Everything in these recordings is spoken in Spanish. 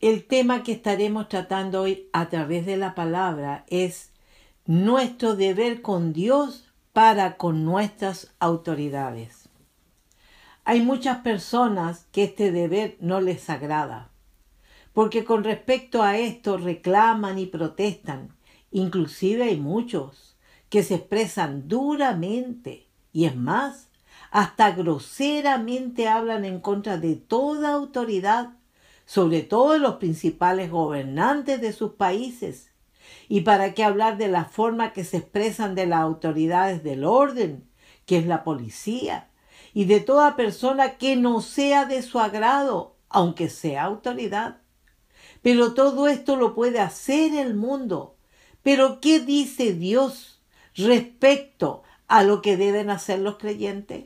El tema que estaremos tratando hoy a través de la palabra es nuestro deber con Dios para con nuestras autoridades. Hay muchas personas que este deber no les agrada, porque con respecto a esto reclaman y protestan. Inclusive hay muchos que se expresan duramente y es más, hasta groseramente hablan en contra de toda autoridad sobre todo los principales gobernantes de sus países. ¿Y para qué hablar de la forma que se expresan de las autoridades del orden, que es la policía, y de toda persona que no sea de su agrado, aunque sea autoridad? Pero todo esto lo puede hacer el mundo. Pero ¿qué dice Dios respecto a lo que deben hacer los creyentes?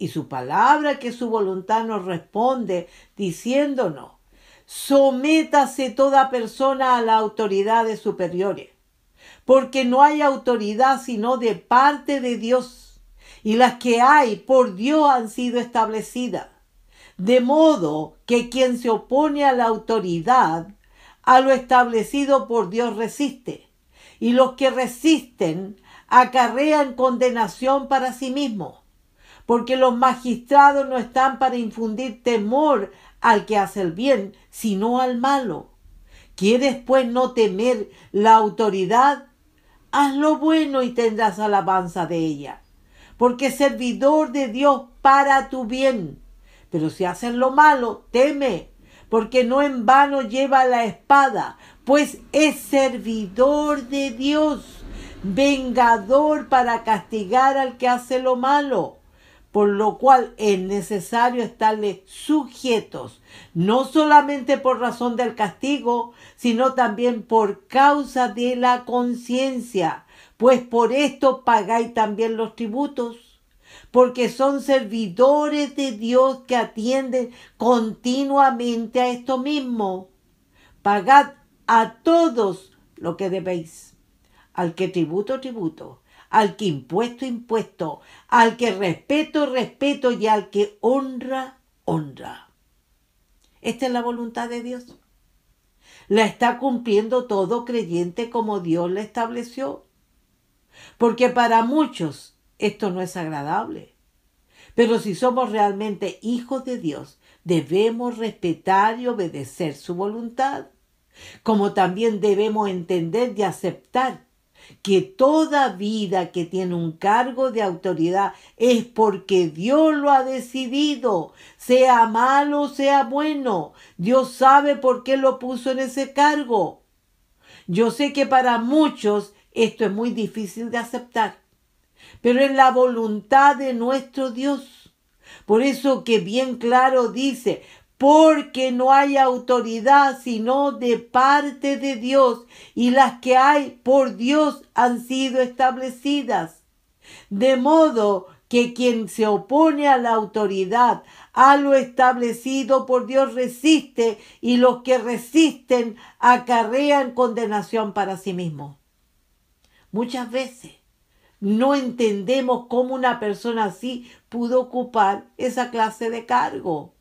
Y su palabra que su voluntad nos responde diciéndonos, sométase toda persona a las autoridades superiores, porque no hay autoridad sino de parte de Dios, y las que hay por Dios han sido establecidas. De modo que quien se opone a la autoridad, a lo establecido por Dios resiste, y los que resisten acarrean condenación para sí mismos porque los magistrados no están para infundir temor al que hace el bien, sino al malo. ¿Quieres pues no temer la autoridad? Haz lo bueno y tendrás alabanza de ella, porque servidor de Dios para tu bien. Pero si haces lo malo, teme, porque no en vano lleva la espada, pues es servidor de Dios, vengador para castigar al que hace lo malo por lo cual es necesario estarle sujetos, no solamente por razón del castigo, sino también por causa de la conciencia, pues por esto pagáis también los tributos, porque son servidores de Dios que atienden continuamente a esto mismo. Pagad a todos lo que debéis, al que tributo, tributo al que impuesto, impuesto, al que respeto, respeto y al que honra, honra. Esta es la voluntad de Dios. La está cumpliendo todo creyente como Dios la estableció. Porque para muchos esto no es agradable. Pero si somos realmente hijos de Dios, debemos respetar y obedecer su voluntad. Como también debemos entender y aceptar que toda vida que tiene un cargo de autoridad es porque Dios lo ha decidido, sea malo, sea bueno. Dios sabe por qué lo puso en ese cargo. Yo sé que para muchos esto es muy difícil de aceptar, pero es la voluntad de nuestro Dios. Por eso que bien claro dice, porque no hay autoridad sino de parte de Dios, y las que hay por Dios han sido establecidas. De modo que quien se opone a la autoridad, a lo establecido por Dios resiste, y los que resisten acarrean condenación para sí mismos. Muchas veces no entendemos cómo una persona así pudo ocupar esa clase de cargo.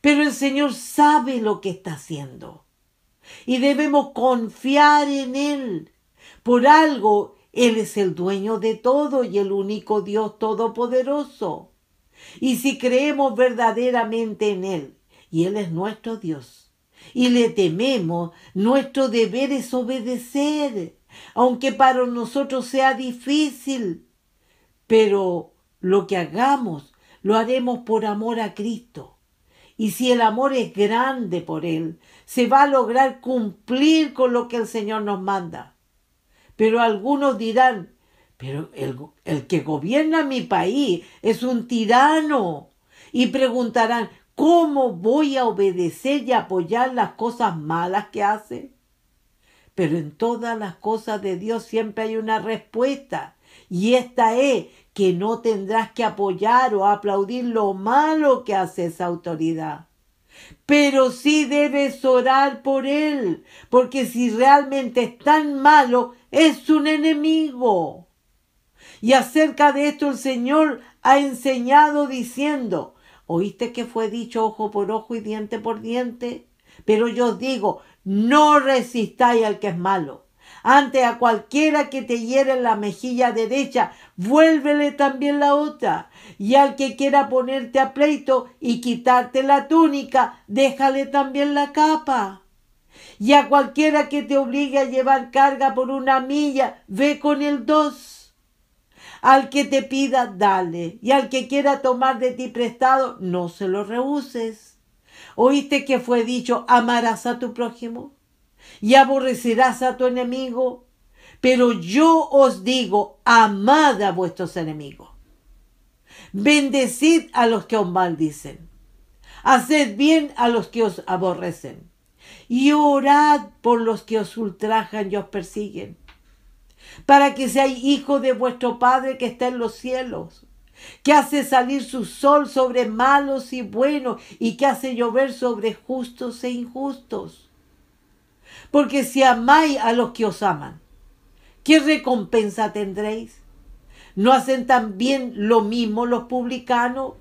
Pero el Señor sabe lo que está haciendo. Y debemos confiar en Él. Por algo, Él es el dueño de todo y el único Dios todopoderoso. Y si creemos verdaderamente en Él, y Él es nuestro Dios, y le tememos, nuestro deber es obedecer, aunque para nosotros sea difícil. Pero lo que hagamos, lo haremos por amor a Cristo. Y si el amor es grande por Él, se va a lograr cumplir con lo que el Señor nos manda. Pero algunos dirán, pero el, que gobierna mi país es un tirano. Y preguntarán, ¿cómo voy a obedecer y apoyar las cosas malas que hace? Pero en todas las cosas de Dios siempre hay una respuesta. Y esta es que no tendrás que apoyar o aplaudir lo malo que hace esa autoridad. Pero sí debes orar por él, porque si realmente es tan malo, es un enemigo. Y acerca de esto el Señor ha enseñado diciendo, ¿oíste que fue dicho ojo por ojo y diente por diente? Pero yo os digo, no resistáis al que es malo. Ante a cualquiera que te hiere la mejilla derecha, vuélvele también la otra. Y al que quiera ponerte a pleito y quitarte la túnica, déjale también la capa. Y a cualquiera que te obligue a llevar carga por una milla, ve con el dos. Al que te pida, dale. Y al que quiera tomar de ti prestado, no se lo rehuses. ¿Oíste que fue dicho, amarás a tu prójimo y aborrecerás a tu enemigo? Pero yo os digo, amad a vuestros enemigos. Bendecid a los que os maldicen. Haced bien a los que os aborrecen. Y orad por los que os ultrajan y os persiguen. Para que seáis hijos de vuestro Padre que está en los cielos que hace salir su sol sobre malos y buenos y que hace llover sobre justos e injustos. Porque si amáis a los que os aman, ¿qué recompensa tendréis? ¿No hacen también lo mismo los publicanos?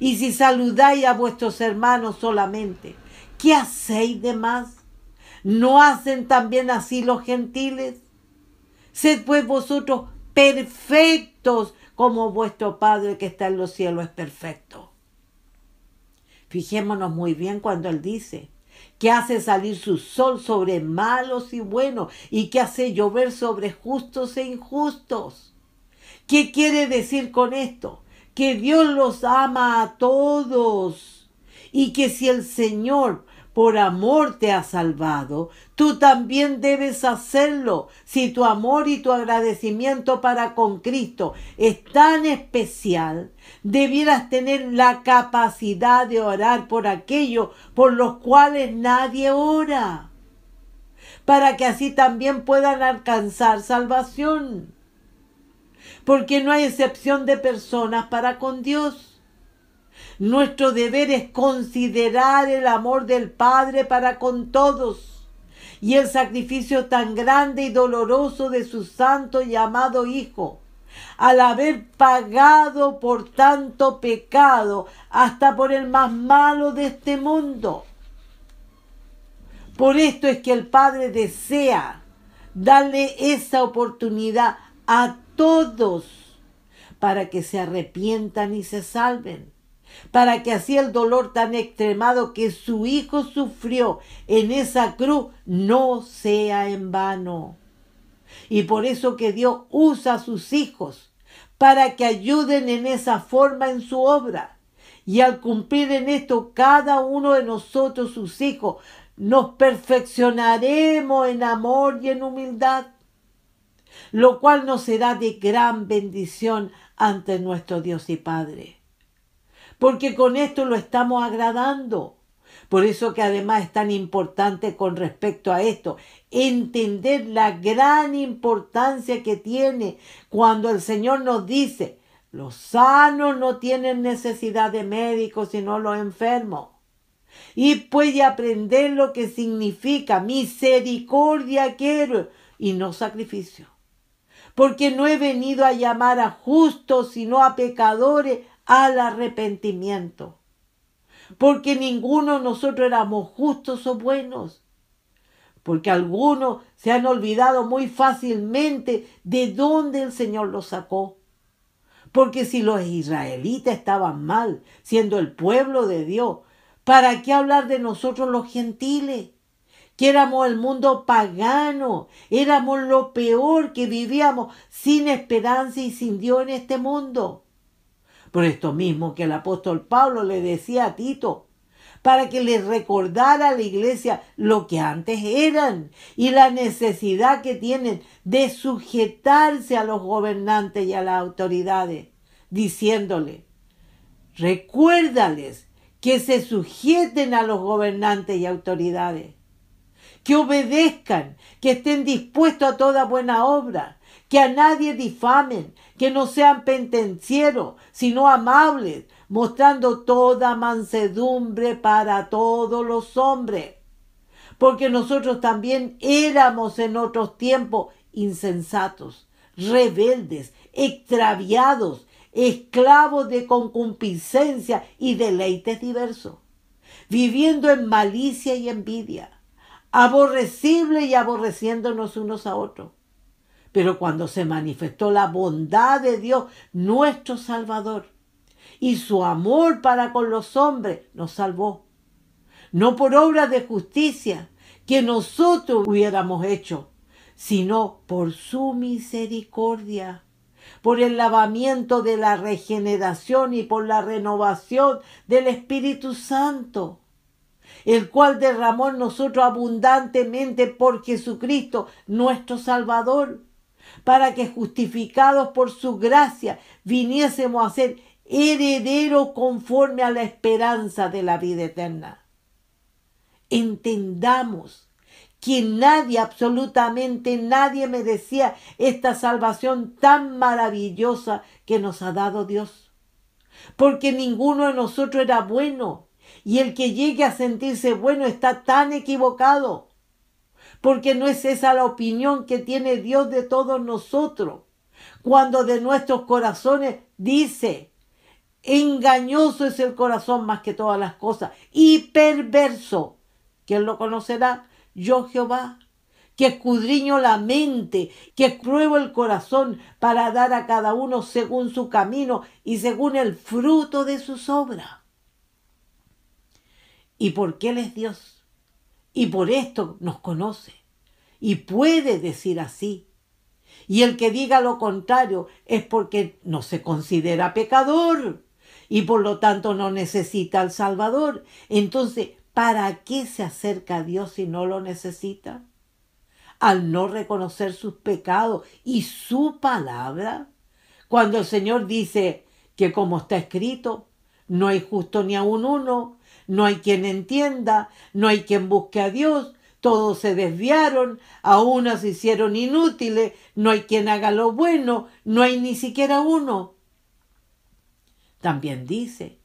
Y si saludáis a vuestros hermanos solamente, ¿qué hacéis de más? ¿No hacen también así los gentiles? Sed pues vosotros perfectos como vuestro Padre que está en los cielos es perfecto. Fijémonos muy bien cuando Él dice que hace salir su sol sobre malos y buenos y que hace llover sobre justos e injustos. ¿Qué quiere decir con esto? Que Dios los ama a todos y que si el Señor por amor te ha salvado, tú también debes hacerlo. Si tu amor y tu agradecimiento para con Cristo es tan especial, debieras tener la capacidad de orar por aquello por los cuales nadie ora, para que así también puedan alcanzar salvación. Porque no hay excepción de personas para con Dios. Nuestro deber es considerar el amor del Padre para con todos y el sacrificio tan grande y doloroso de su santo y amado Hijo, al haber pagado por tanto pecado, hasta por el más malo de este mundo. Por esto es que el Padre desea darle esa oportunidad a todos para que se arrepientan y se salven para que así el dolor tan extremado que su Hijo sufrió en esa cruz no sea en vano. Y por eso que Dios usa a sus hijos para que ayuden en esa forma en su obra. Y al cumplir en esto cada uno de nosotros, sus hijos, nos perfeccionaremos en amor y en humildad, lo cual nos será de gran bendición ante nuestro Dios y Padre porque con esto lo estamos agradando. Por eso que además es tan importante con respecto a esto, entender la gran importancia que tiene cuando el Señor nos dice, los sanos no tienen necesidad de médicos, sino los enfermos. Y puede aprender lo que significa misericordia quiero y no sacrificio. porque no he venido a llamar a justos, sino a pecadores al arrepentimiento. Porque ninguno de nosotros éramos justos o buenos. Porque algunos se han olvidado muy fácilmente de dónde el Señor los sacó. Porque si los israelitas estaban mal, siendo el pueblo de Dios, ¿para qué hablar de nosotros los gentiles? Que éramos el mundo pagano, éramos lo peor que vivíamos sin esperanza y sin Dios en este mundo. Por esto mismo que el apóstol Pablo le decía a Tito, para que les recordara a la iglesia lo que antes eran y la necesidad que tienen de sujetarse a los gobernantes y a las autoridades, diciéndole, recuérdales que se sujeten a los gobernantes y autoridades, que obedezcan, que estén dispuestos a toda buena obra, que a nadie difamen, que no sean pentencieros, sino amables, mostrando toda mansedumbre para todos los hombres. Porque nosotros también éramos en otros tiempos insensatos, rebeldes, extraviados, esclavos de concupiscencia y deleites diversos, viviendo en malicia y envidia, aborrecible y aborreciéndonos unos a otros pero cuando se manifestó la bondad de Dios, nuestro Salvador, y su amor para con los hombres, nos salvó. No por obras de justicia que nosotros hubiéramos hecho, sino por su misericordia, por el lavamiento de la regeneración y por la renovación del Espíritu Santo, el cual derramó en nosotros abundantemente por Jesucristo, nuestro Salvador para que justificados por su gracia viniésemos a ser herederos conforme a la esperanza de la vida eterna. Entendamos que nadie, absolutamente nadie merecía esta salvación tan maravillosa que nos ha dado Dios. Porque ninguno de nosotros era bueno. Y el que llegue a sentirse bueno está tan equivocado porque no es esa la opinión que tiene Dios de todos nosotros. Cuando de nuestros corazones dice, engañoso es el corazón más que todas las cosas y perverso. ¿Quién lo conocerá? Yo Jehová, que escudriño la mente, que pruebo el corazón para dar a cada uno según su camino y según el fruto de sus obras. ¿Y por qué Él es Dios? Y por esto nos conoce y puede decir así. Y el que diga lo contrario es porque no se considera pecador y por lo tanto no necesita al Salvador. Entonces, ¿para qué se acerca a Dios si no lo necesita? Al no reconocer sus pecados y su palabra. Cuando el Señor dice que como está escrito, no hay justo ni aun uno, no hay quien entienda, no hay quien busque a Dios, todos se desviaron, a unos se hicieron inútiles, no hay quien haga lo bueno, no hay ni siquiera uno. También dice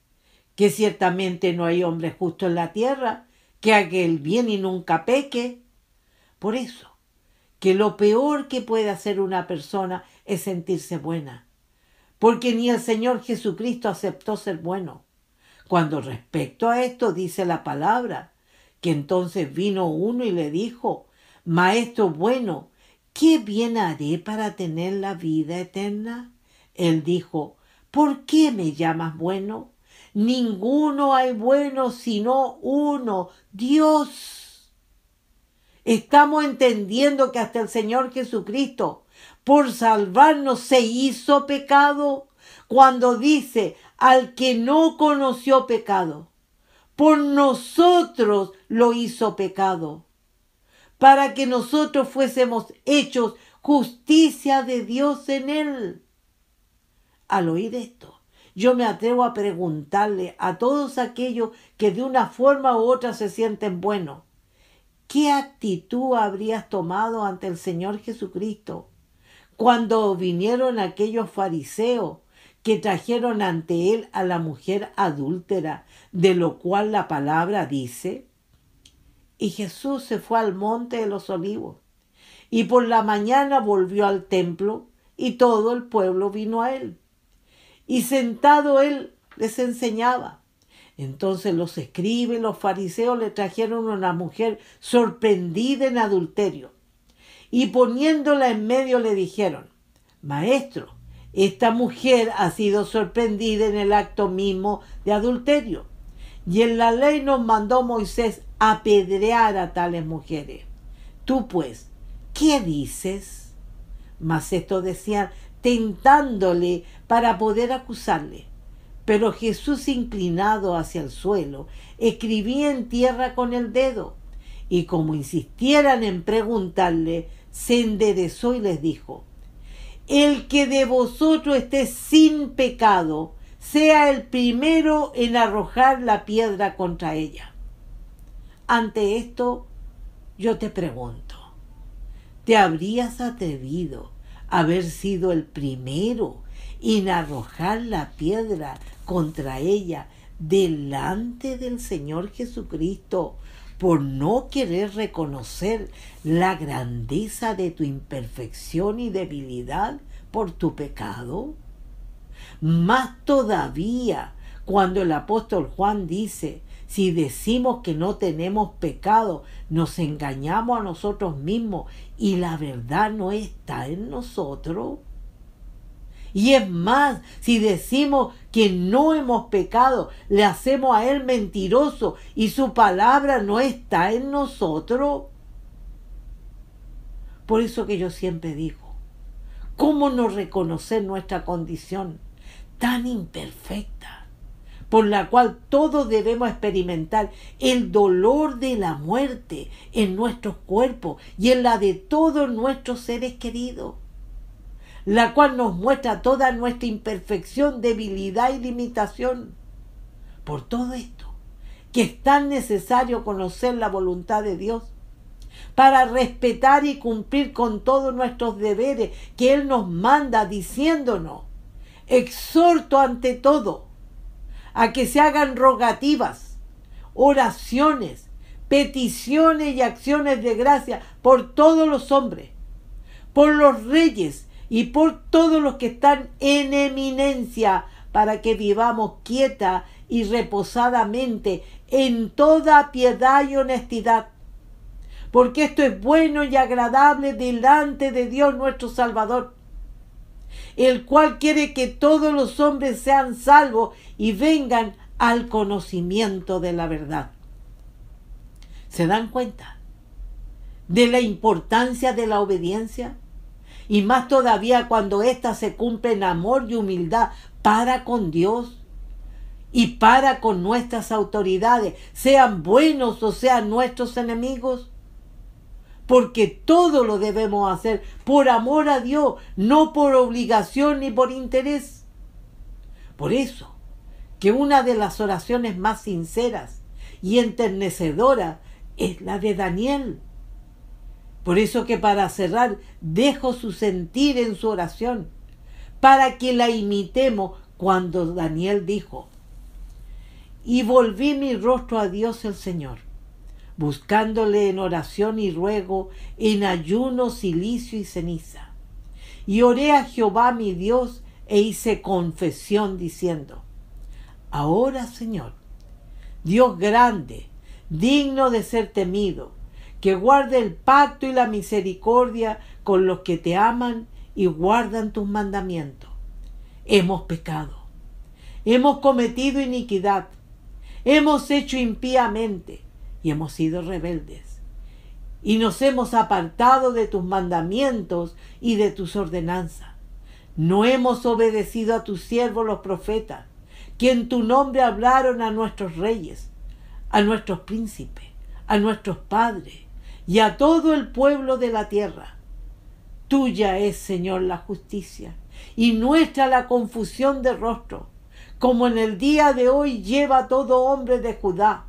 que ciertamente no hay hombre justo en la tierra, que haga el bien y nunca peque. Por eso, que lo peor que puede hacer una persona es sentirse buena, porque ni el Señor Jesucristo aceptó ser bueno. Cuando respecto a esto dice la palabra, que entonces vino uno y le dijo, Maestro bueno, ¿qué bien haré para tener la vida eterna? Él dijo, ¿por qué me llamas bueno? Ninguno hay bueno sino uno, Dios. Estamos entendiendo que hasta el Señor Jesucristo, por salvarnos, se hizo pecado cuando dice, al que no conoció pecado. Por nosotros lo hizo pecado, para que nosotros fuésemos hechos justicia de Dios en él. Al oír esto, yo me atrevo a preguntarle a todos aquellos que de una forma u otra se sienten buenos, ¿qué actitud habrías tomado ante el Señor Jesucristo cuando vinieron aquellos fariseos que trajeron ante él a la mujer adúltera, de lo cual la palabra dice, y Jesús se fue al monte de los olivos, y por la mañana volvió al templo, y todo el pueblo vino a él. Y sentado él les enseñaba. Entonces los escribas y los fariseos le trajeron una mujer sorprendida en adulterio. Y poniéndola en medio le dijeron, Maestro, esta mujer ha sido sorprendida en el acto mismo de adulterio. Y en la ley nos mandó Moisés apedrear a tales mujeres. Tú pues, ¿qué dices? Mas esto decían tentándole para poder acusarle. Pero Jesús, inclinado hacia el suelo, escribía en tierra con el dedo, y como insistieran en preguntarle, se enderezó y les dijo, El que de vosotros esté sin pecado, sea el primero en arrojar la piedra contra ella. Ante esto, yo te pregunto, ¿te habrías atrevido a haber sido el primero en arrojar la piedra contra ella delante del Señor Jesucristo por no querer reconocer la grandeza de tu imperfección y debilidad por tu pecado? Más todavía cuando el apóstol Juan dice, si decimos que no tenemos pecado, nos engañamos a nosotros mismos y la verdad no está en nosotros. Y es más, si decimos que no hemos pecado, le hacemos a Él mentiroso y su palabra no está en nosotros. Por eso que yo siempre digo, ¿cómo no reconocer nuestra condición tan imperfecta? por la cual todos debemos experimentar el dolor de la muerte en nuestros cuerpos y en la de todos nuestros seres queridos la cual nos muestra toda nuestra imperfección, debilidad y limitación. Por todo esto, que es tan necesario conocer la voluntad de Dios, para respetar y cumplir con todos nuestros deberes que Él nos manda diciéndonos, exhorto ante todo a que se hagan rogativas, oraciones, peticiones y acciones de gracia por todos los hombres, por los reyes y por todos los que están en eminencia, para que vivamos quieta y reposadamente en toda piedad y honestidad. Porque esto es bueno y agradable delante de Dios nuestro Salvador, el cual quiere que todos los hombres sean salvos y vengan al conocimiento de la verdad. ¿Se dan cuenta de la importancia de la obediencia? Y más todavía cuando ésta se cumple en amor y humildad para con Dios y para con nuestras autoridades, sean buenos o sean nuestros enemigos. Porque todo lo debemos hacer por amor a Dios, no por obligación ni por interés. Por eso, que una de las oraciones más sinceras y enternecedoras es la de Daniel por eso que para cerrar dejo su sentir en su oración, para que la imitemos cuando Daniel dijo, y volví mi rostro a Dios el Señor, buscándole en oración y ruego, en ayuno, silicio y ceniza. Y oré a Jehová mi Dios e hice confesión diciendo, Ahora Señor, Dios grande, digno de ser temido, que guarde el pacto y la misericordia con los que te aman y guardan tus mandamientos. Hemos pecado, hemos cometido iniquidad, hemos hecho impíamente y hemos sido rebeldes. Y nos hemos apartado de tus mandamientos y de tus ordenanzas. No hemos obedecido a tus siervos los profetas, que en tu nombre hablaron a nuestros reyes, a nuestros príncipes, a nuestros padres y a todo el pueblo de la tierra. Tuya es, Señor, la justicia y nuestra la confusión de rostro, como en el día de hoy lleva todo hombre de Judá,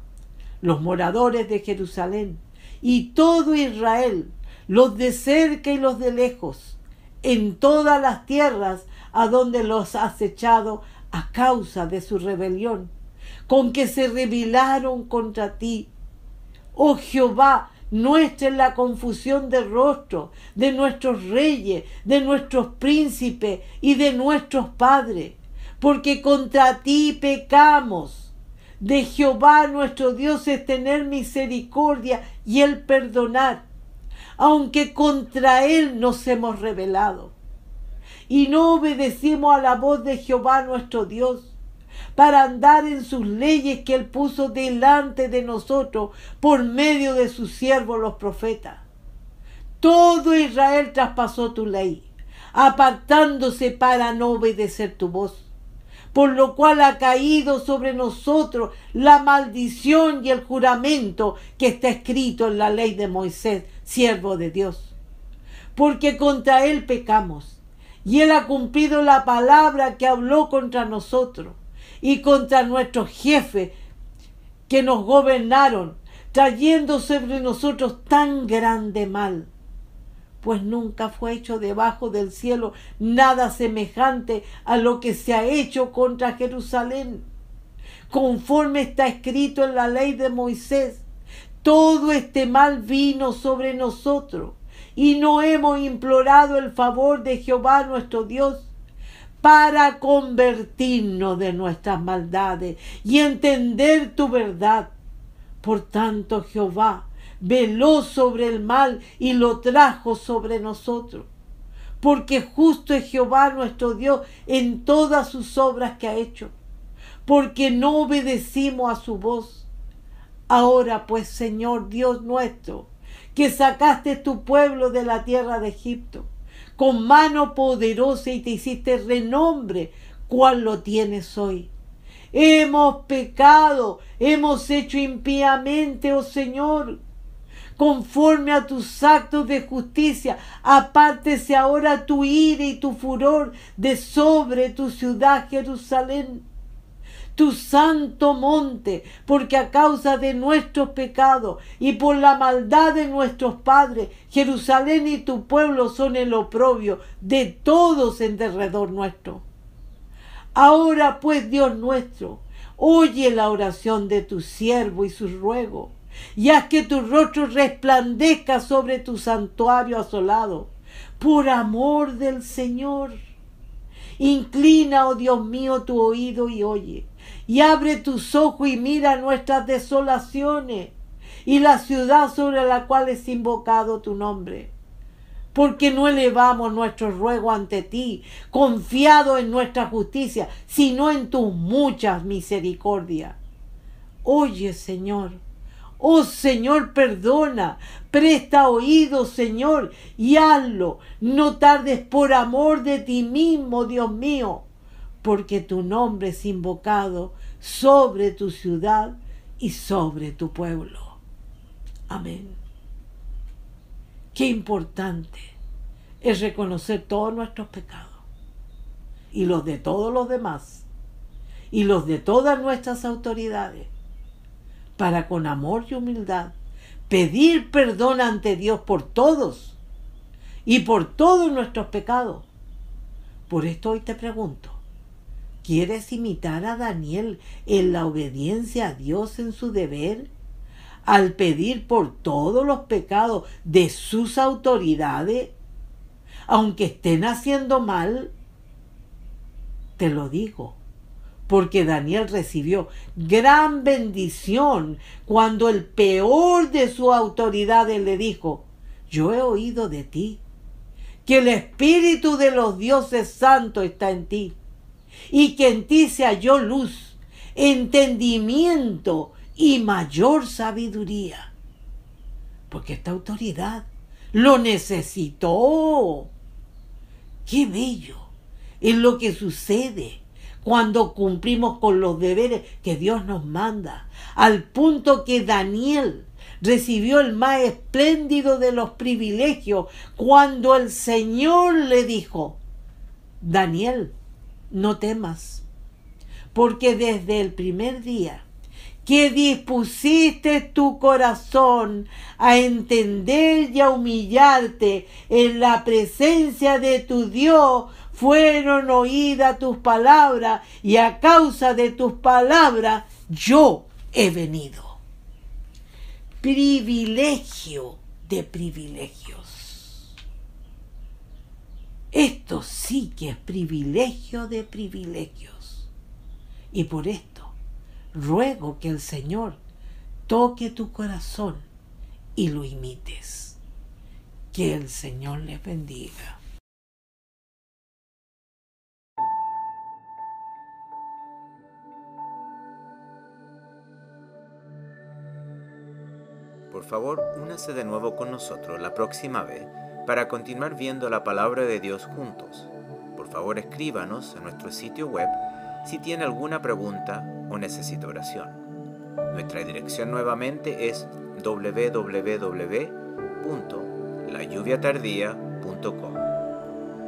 los moradores de Jerusalén y todo Israel, los de cerca y los de lejos, en todas las tierras a donde los has echado a causa de su rebelión, con que se rebelaron contra ti. Oh Jehová, nuestra es la confusión de rostro de nuestros reyes, de nuestros príncipes y de nuestros padres, porque contra ti pecamos. De Jehová nuestro Dios es tener misericordia y el perdonar, aunque contra él nos hemos rebelado. Y no obedecimos a la voz de Jehová nuestro Dios para andar en sus leyes que Él puso delante de nosotros por medio de sus siervos los profetas. Todo Israel traspasó tu ley, apartándose para no obedecer tu voz, por lo cual ha caído sobre nosotros la maldición y el juramento que está escrito en la ley de Moisés, siervo de Dios. Porque contra Él pecamos, y Él ha cumplido la palabra que habló contra nosotros y contra nuestros jefes que nos gobernaron, trayendo sobre nosotros tan grande mal. Pues nunca fue hecho debajo del cielo nada semejante a lo que se ha hecho contra Jerusalén. Conforme está escrito en la ley de Moisés, todo este mal vino sobre nosotros y no hemos implorado el favor de Jehová nuestro Dios para convertirnos de nuestras maldades y entender tu verdad. Por tanto, Jehová veló sobre el mal y lo trajo sobre nosotros. Porque justo es Jehová nuestro Dios en todas sus obras que ha hecho. Porque no obedecimos a su voz. Ahora pues, Señor Dios nuestro, que sacaste tu pueblo de la tierra de Egipto, con mano poderosa y te hiciste renombre, cual lo tienes hoy. Hemos pecado, hemos hecho impíamente, oh Señor, conforme a tus actos de justicia. Apártese ahora tu ira y tu furor de sobre tu ciudad Jerusalén tu santo monte, porque a causa de nuestros pecados y por la maldad de nuestros padres, Jerusalén y tu pueblo son el oprobio de todos en derredor nuestro. Ahora pues, Dios nuestro, oye la oración de tu siervo y su ruego, y haz que tu rostro resplandezca sobre tu santuario asolado, por amor del Señor. Inclina, oh Dios mío, tu oído y oye y abre tus ojos y mira nuestras desolaciones y la ciudad sobre la cual es invocado tu nombre. Porque no elevamos nuestro ruego ante ti, confiado en nuestra justicia, sino en tus muchas misericordias. Oye, Señor, oh Señor, perdona, presta oído, Señor, y hazlo. No tardes por amor de ti mismo, Dios mío porque tu nombre es invocado sobre tu ciudad y sobre tu pueblo. Amén. Qué importante es reconocer todos nuestros pecados y los de todos los demás y los de todas nuestras autoridades para con amor y humildad pedir perdón ante Dios por todos y por todos nuestros pecados. Por esto hoy te pregunto, ¿Quieres imitar a Daniel en la obediencia a Dios en su deber? Al pedir por todos los pecados de sus autoridades, aunque estén haciendo mal, te lo digo, porque Daniel recibió gran bendición cuando el peor de sus autoridades le dijo, yo he oído de ti, que el Espíritu de los dioses santos está en ti y que en ti se halló luz, entendimiento y mayor sabiduría. Porque esta autoridad lo necesitó. Qué bello es lo que sucede cuando cumplimos con los deberes que Dios nos manda, al punto que Daniel recibió el más espléndido de los privilegios cuando el Señor le dijo, Daniel, no temas, porque desde el primer día que dispusiste tu corazón a entender y a humillarte en la presencia de tu Dios, fueron oídas tus palabras y a causa de tus palabras yo he venido. privilegio de privilegios. Esto sí que es privilegio de privilegios. Y por esto ruego que el Señor toque tu corazón y lo imites. Que el Señor les bendiga. Por favor, únase de nuevo con nosotros la próxima vez para continuar viendo la palabra de Dios juntos. Por favor, escríbanos en nuestro sitio web si tiene alguna pregunta o necesita oración. Nuestra dirección nuevamente es www.layuviatardía.com.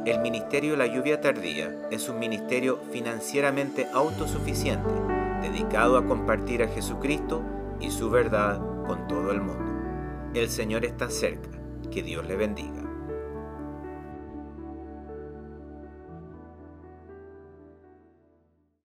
El Ministerio La Lluvia Tardía es un ministerio financieramente autosuficiente, dedicado a compartir a Jesucristo y su verdad con todo el mundo. El Señor está cerca. Que Dios le bendiga.